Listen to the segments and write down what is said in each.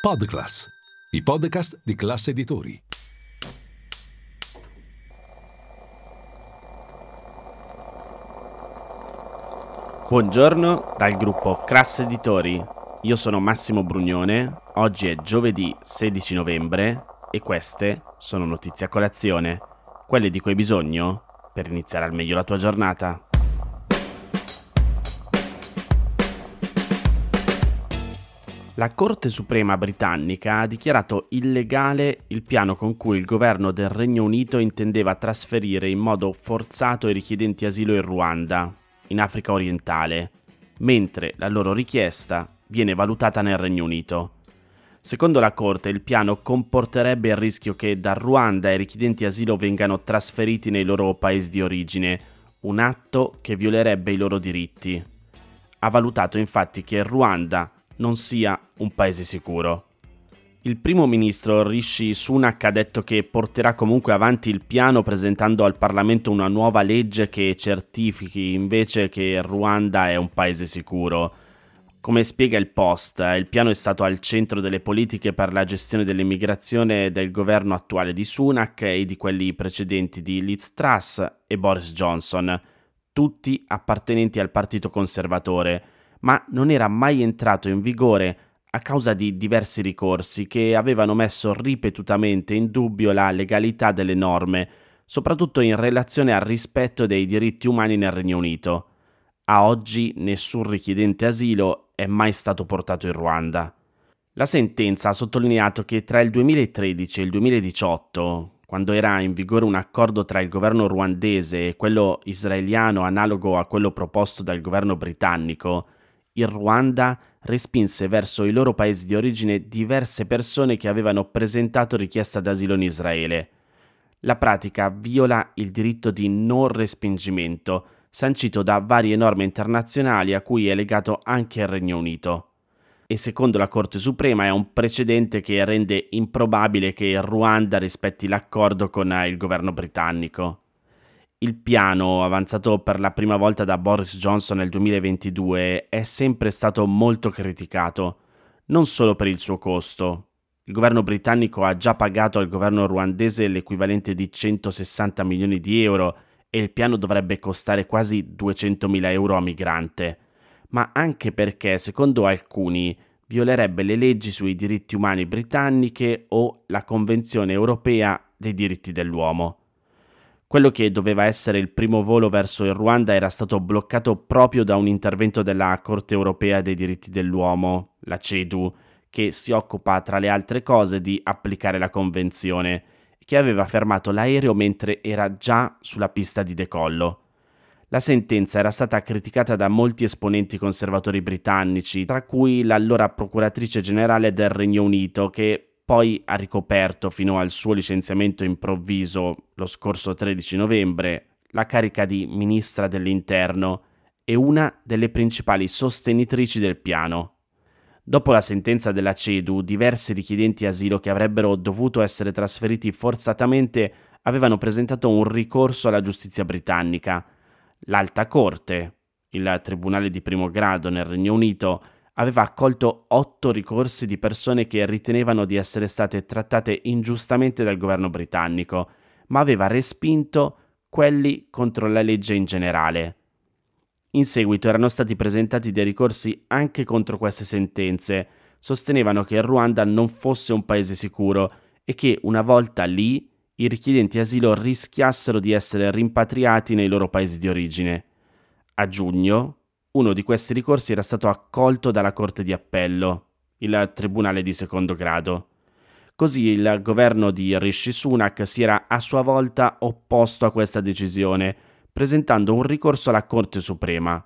Podclass, i podcast di classe editori. Buongiorno dal gruppo Classe Editori. Io sono Massimo Brugnone. Oggi è giovedì 16 novembre e queste sono notizie a colazione, quelle di cui hai bisogno per iniziare al meglio la tua giornata. La Corte Suprema britannica ha dichiarato illegale il piano con cui il governo del Regno Unito intendeva trasferire in modo forzato i richiedenti asilo in Ruanda, in Africa orientale, mentre la loro richiesta viene valutata nel Regno Unito. Secondo la Corte, il piano comporterebbe il rischio che da Ruanda i richiedenti asilo vengano trasferiti nei loro paesi di origine, un atto che violerebbe i loro diritti. Ha valutato infatti che Ruanda non sia un paese sicuro. Il primo ministro Rishi Sunak ha detto che porterà comunque avanti il piano presentando al Parlamento una nuova legge che certifichi invece che Ruanda è un paese sicuro. Come spiega il Post, il piano è stato al centro delle politiche per la gestione dell'immigrazione del governo attuale di Sunak e di quelli precedenti di Liz Truss e Boris Johnson, tutti appartenenti al Partito Conservatore ma non era mai entrato in vigore a causa di diversi ricorsi che avevano messo ripetutamente in dubbio la legalità delle norme, soprattutto in relazione al rispetto dei diritti umani nel Regno Unito. A oggi nessun richiedente asilo è mai stato portato in Ruanda. La sentenza ha sottolineato che tra il 2013 e il 2018, quando era in vigore un accordo tra il governo ruandese e quello israeliano analogo a quello proposto dal governo britannico, il Ruanda respinse verso i loro paesi di origine diverse persone che avevano presentato richiesta d'asilo in Israele. La pratica viola il diritto di non respingimento, sancito da varie norme internazionali a cui è legato anche il Regno Unito. E secondo la Corte Suprema è un precedente che rende improbabile che il Ruanda rispetti l'accordo con il governo britannico. Il piano, avanzato per la prima volta da Boris Johnson nel 2022, è sempre stato molto criticato, non solo per il suo costo. Il governo britannico ha già pagato al governo ruandese l'equivalente di 160 milioni di euro e il piano dovrebbe costare quasi 200 mila euro a migrante, ma anche perché, secondo alcuni, violerebbe le leggi sui diritti umani britanniche o la Convenzione europea dei diritti dell'uomo. Quello che doveva essere il primo volo verso il Ruanda era stato bloccato proprio da un intervento della Corte europea dei diritti dell'uomo, la CEDU, che si occupa tra le altre cose di applicare la convenzione, che aveva fermato l'aereo mentre era già sulla pista di decollo. La sentenza era stata criticata da molti esponenti conservatori britannici, tra cui l'allora procuratrice generale del Regno Unito, che poi ha ricoperto fino al suo licenziamento improvviso lo scorso 13 novembre la carica di ministra dell'interno e una delle principali sostenitrici del piano. Dopo la sentenza della CEDU, diversi richiedenti asilo che avrebbero dovuto essere trasferiti forzatamente avevano presentato un ricorso alla giustizia britannica. L'Alta Corte, il Tribunale di primo grado nel Regno Unito, aveva accolto otto ricorsi di persone che ritenevano di essere state trattate ingiustamente dal governo britannico, ma aveva respinto quelli contro la legge in generale. In seguito erano stati presentati dei ricorsi anche contro queste sentenze, sostenevano che il Ruanda non fosse un paese sicuro e che una volta lì i richiedenti asilo rischiassero di essere rimpatriati nei loro paesi di origine. A giugno, uno di questi ricorsi era stato accolto dalla Corte di Appello, il Tribunale di secondo grado. Così il governo di Rishi Sunak si era a sua volta opposto a questa decisione, presentando un ricorso alla Corte Suprema,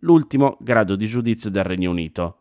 l'ultimo grado di giudizio del Regno Unito.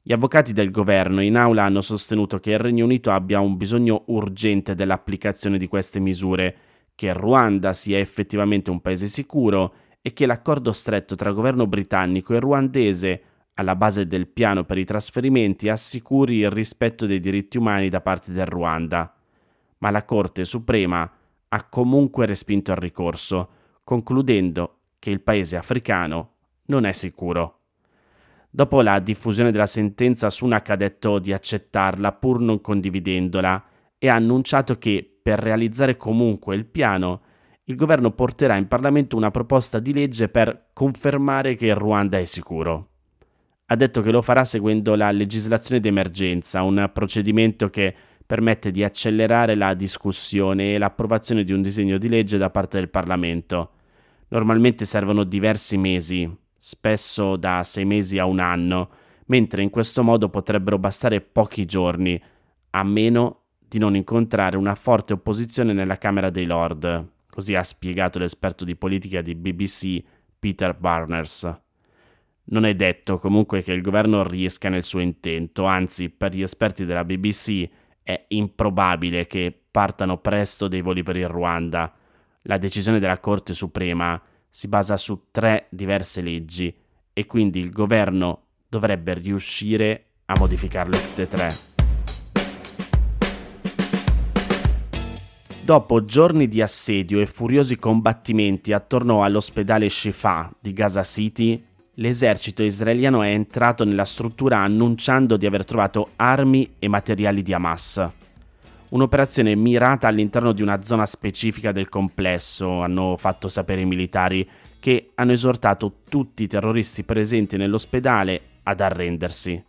Gli avvocati del governo in aula hanno sostenuto che il Regno Unito abbia un bisogno urgente dell'applicazione di queste misure, che Ruanda sia effettivamente un paese sicuro e che l'accordo stretto tra governo britannico e ruandese alla base del piano per i trasferimenti assicuri il rispetto dei diritti umani da parte del Ruanda. Ma la Corte Suprema ha comunque respinto il ricorso, concludendo che il paese africano non è sicuro. Dopo la diffusione della sentenza, Sunak ha detto di accettarla pur non condividendola e ha annunciato che per realizzare comunque il piano, il governo porterà in Parlamento una proposta di legge per confermare che il Ruanda è sicuro. Ha detto che lo farà seguendo la legislazione d'emergenza, un procedimento che permette di accelerare la discussione e l'approvazione di un disegno di legge da parte del Parlamento. Normalmente servono diversi mesi, spesso da sei mesi a un anno, mentre in questo modo potrebbero bastare pochi giorni, a meno di non incontrare una forte opposizione nella Camera dei Lord, così ha spiegato l'esperto di politica di BBC Peter Barners. Non è detto comunque che il governo riesca nel suo intento, anzi per gli esperti della BBC è improbabile che partano presto dei voli per il Ruanda. La decisione della Corte Suprema si basa su tre diverse leggi e quindi il governo dovrebbe riuscire a modificarle tutte e tre. Dopo giorni di assedio e furiosi combattimenti attorno all'ospedale Shifa di Gaza City, l'esercito israeliano è entrato nella struttura annunciando di aver trovato armi e materiali di Hamas. Un'operazione mirata all'interno di una zona specifica del complesso, hanno fatto sapere i militari, che hanno esortato tutti i terroristi presenti nell'ospedale ad arrendersi.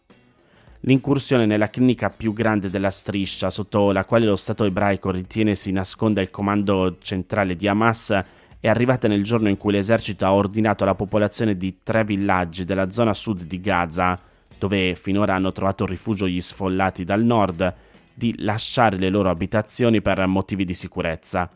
L'incursione nella clinica più grande della striscia, sotto la quale lo Stato ebraico ritiene si nasconda il comando centrale di Hamas, è arrivata nel giorno in cui l'esercito ha ordinato alla popolazione di tre villaggi della zona sud di Gaza, dove finora hanno trovato rifugio gli sfollati dal nord, di lasciare le loro abitazioni per motivi di sicurezza.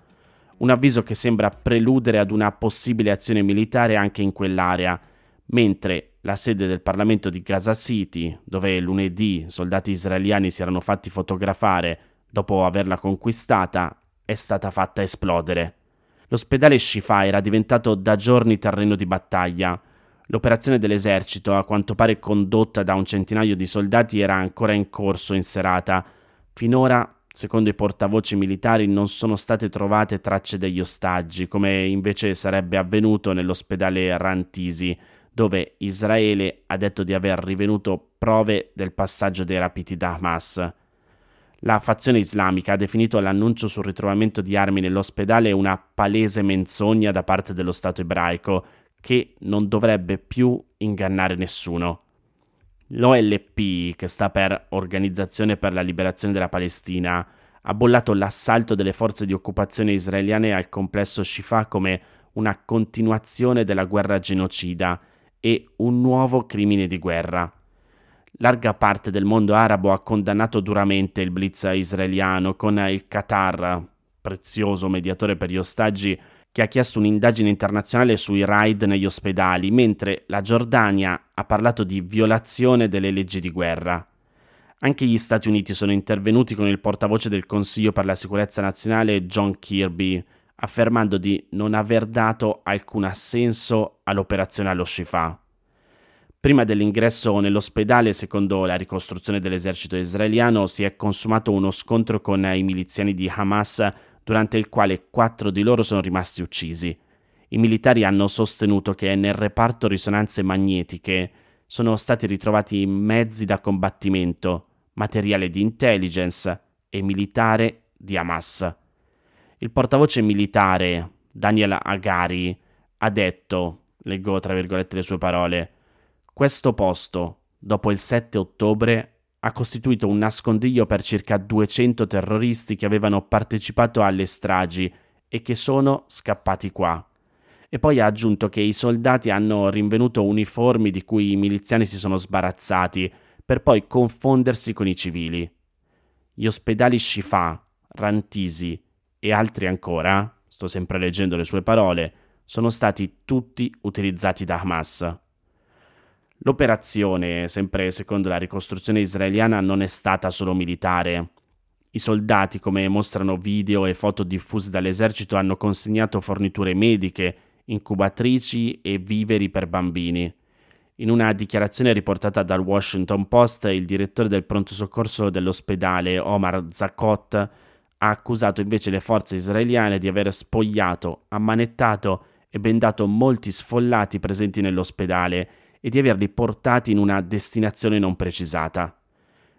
Un avviso che sembra preludere ad una possibile azione militare anche in quell'area, mentre la sede del Parlamento di Gaza City, dove lunedì soldati israeliani si erano fatti fotografare dopo averla conquistata, è stata fatta esplodere. L'ospedale Shifa era diventato da giorni terreno di battaglia. L'operazione dell'esercito, a quanto pare condotta da un centinaio di soldati, era ancora in corso in serata. Finora, secondo i portavoci militari, non sono state trovate tracce degli ostaggi, come invece sarebbe avvenuto nell'ospedale Rantisi, dove Israele ha detto di aver rivenuto prove del passaggio dei rapiti da Hamas. La fazione islamica ha definito l'annuncio sul ritrovamento di armi nell'ospedale una palese menzogna da parte dello Stato ebraico che non dovrebbe più ingannare nessuno. L'OLP, che sta per Organizzazione per la Liberazione della Palestina, ha bollato l'assalto delle forze di occupazione israeliane al complesso Shifa come una continuazione della guerra genocida e un nuovo crimine di guerra. Larga parte del mondo arabo ha condannato duramente il blitz israeliano, con il Qatar, prezioso mediatore per gli ostaggi, che ha chiesto un'indagine internazionale sui raid negli ospedali, mentre la Giordania ha parlato di violazione delle leggi di guerra. Anche gli Stati Uniti sono intervenuti con il portavoce del Consiglio per la sicurezza nazionale John Kirby, affermando di non aver dato alcun assenso all'operazione allo Shifa. Prima dell'ingresso nell'ospedale, secondo la ricostruzione dell'esercito israeliano, si è consumato uno scontro con i miliziani di Hamas durante il quale quattro di loro sono rimasti uccisi. I militari hanno sostenuto che nel reparto risonanze magnetiche sono stati ritrovati mezzi da combattimento, materiale di intelligence e militare di Hamas. Il portavoce militare Daniel Agari ha detto, leggo tra virgolette le sue parole, questo posto, dopo il 7 ottobre, ha costituito un nascondiglio per circa 200 terroristi che avevano partecipato alle stragi e che sono scappati qua. E poi ha aggiunto che i soldati hanno rinvenuto uniformi di cui i miliziani si sono sbarazzati, per poi confondersi con i civili. Gli ospedali Shifa, Rantisi e altri ancora, sto sempre leggendo le sue parole, sono stati tutti utilizzati da Hamas. L'operazione, sempre secondo la ricostruzione israeliana, non è stata solo militare. I soldati, come mostrano video e foto diffuse dall'esercito, hanno consegnato forniture mediche, incubatrici e viveri per bambini. In una dichiarazione riportata dal Washington Post, il direttore del pronto soccorso dell'ospedale, Omar Zakot, ha accusato invece le forze israeliane di aver spogliato, ammanettato e bendato molti sfollati presenti nell'ospedale e di averli portati in una destinazione non precisata.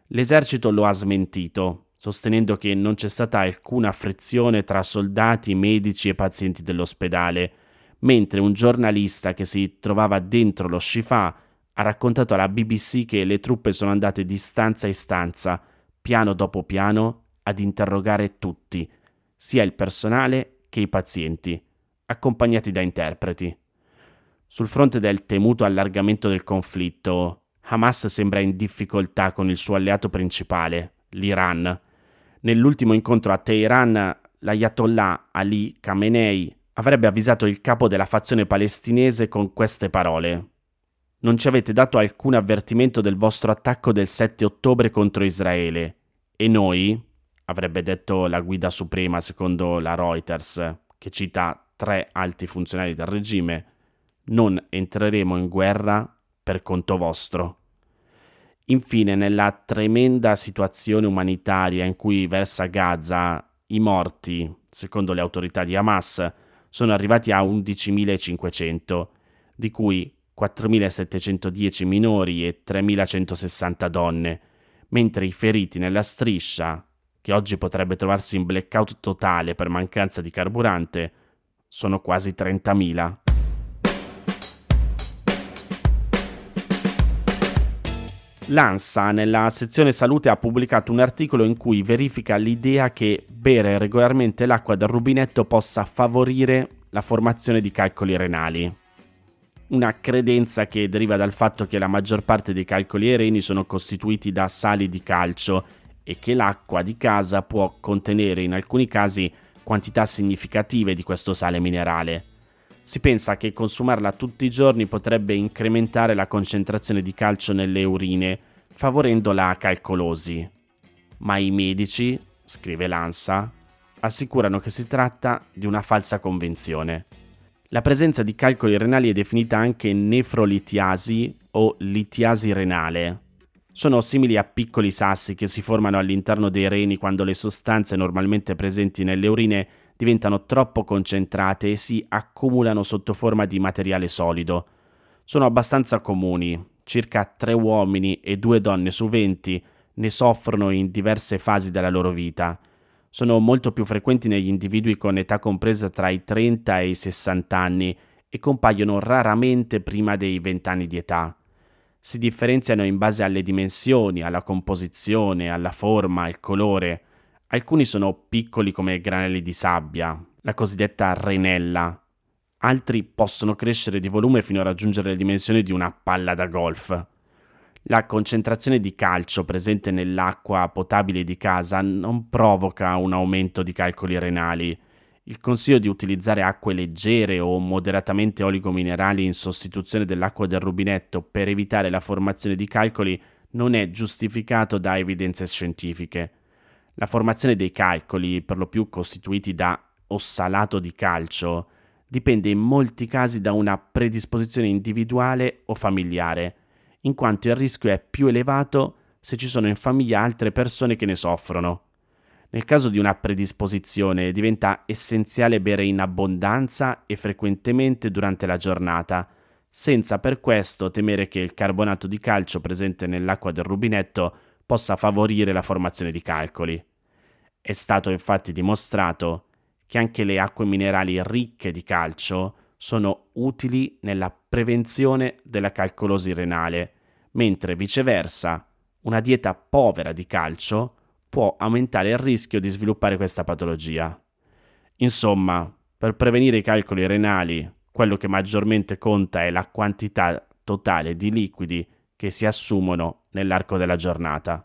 L'esercito lo ha smentito, sostenendo che non c'è stata alcuna frizione tra soldati, medici e pazienti dell'ospedale, mentre un giornalista che si trovava dentro lo Shifa ha raccontato alla BBC che le truppe sono andate di stanza in stanza, piano dopo piano, ad interrogare tutti, sia il personale che i pazienti, accompagnati da interpreti. Sul fronte del temuto allargamento del conflitto, Hamas sembra in difficoltà con il suo alleato principale, l'Iran. Nell'ultimo incontro a Teheran, l'Ayatollah Ali Khamenei avrebbe avvisato il capo della fazione palestinese con queste parole. Non ci avete dato alcun avvertimento del vostro attacco del 7 ottobre contro Israele e noi, avrebbe detto la guida suprema secondo la Reuters, che cita tre alti funzionari del regime, non entreremo in guerra per conto vostro. Infine, nella tremenda situazione umanitaria in cui versa Gaza, i morti, secondo le autorità di Hamas, sono arrivati a 11.500, di cui 4.710 minori e 3.160 donne, mentre i feriti nella striscia, che oggi potrebbe trovarsi in blackout totale per mancanza di carburante, sono quasi 30.000. L'ANSA nella sezione salute ha pubblicato un articolo in cui verifica l'idea che bere regolarmente l'acqua dal rubinetto possa favorire la formazione di calcoli renali. Una credenza che deriva dal fatto che la maggior parte dei calcoli ai reni sono costituiti da sali di calcio e che l'acqua di casa può contenere in alcuni casi quantità significative di questo sale minerale. Si pensa che consumarla tutti i giorni potrebbe incrementare la concentrazione di calcio nelle urine, favorendo la calcolosi. Ma i medici, scrive l'ANSA, assicurano che si tratta di una falsa convenzione. La presenza di calcoli renali è definita anche nefrolitiasi o litiasi renale. Sono simili a piccoli sassi che si formano all'interno dei reni quando le sostanze normalmente presenti nelle urine diventano troppo concentrate e si accumulano sotto forma di materiale solido. Sono abbastanza comuni, circa 3 uomini e 2 donne su 20 ne soffrono in diverse fasi della loro vita. Sono molto più frequenti negli individui con età compresa tra i 30 e i 60 anni e compaiono raramente prima dei 20 anni di età. Si differenziano in base alle dimensioni, alla composizione, alla forma, al colore. Alcuni sono piccoli come granelli di sabbia, la cosiddetta renella. Altri possono crescere di volume fino a raggiungere le dimensioni di una palla da golf. La concentrazione di calcio presente nell'acqua potabile di casa non provoca un aumento di calcoli renali. Il consiglio di utilizzare acque leggere o moderatamente oligominerali in sostituzione dell'acqua del rubinetto per evitare la formazione di calcoli non è giustificato da evidenze scientifiche. La formazione dei calcoli, per lo più costituiti da ossalato di calcio, dipende in molti casi da una predisposizione individuale o familiare, in quanto il rischio è più elevato se ci sono in famiglia altre persone che ne soffrono. Nel caso di una predisposizione diventa essenziale bere in abbondanza e frequentemente durante la giornata, senza per questo temere che il carbonato di calcio presente nell'acqua del rubinetto possa favorire la formazione di calcoli. È stato infatti dimostrato che anche le acque minerali ricche di calcio sono utili nella prevenzione della calcolosi renale, mentre viceversa una dieta povera di calcio può aumentare il rischio di sviluppare questa patologia. Insomma, per prevenire i calcoli renali, quello che maggiormente conta è la quantità totale di liquidi che si assumono nell'arco della giornata.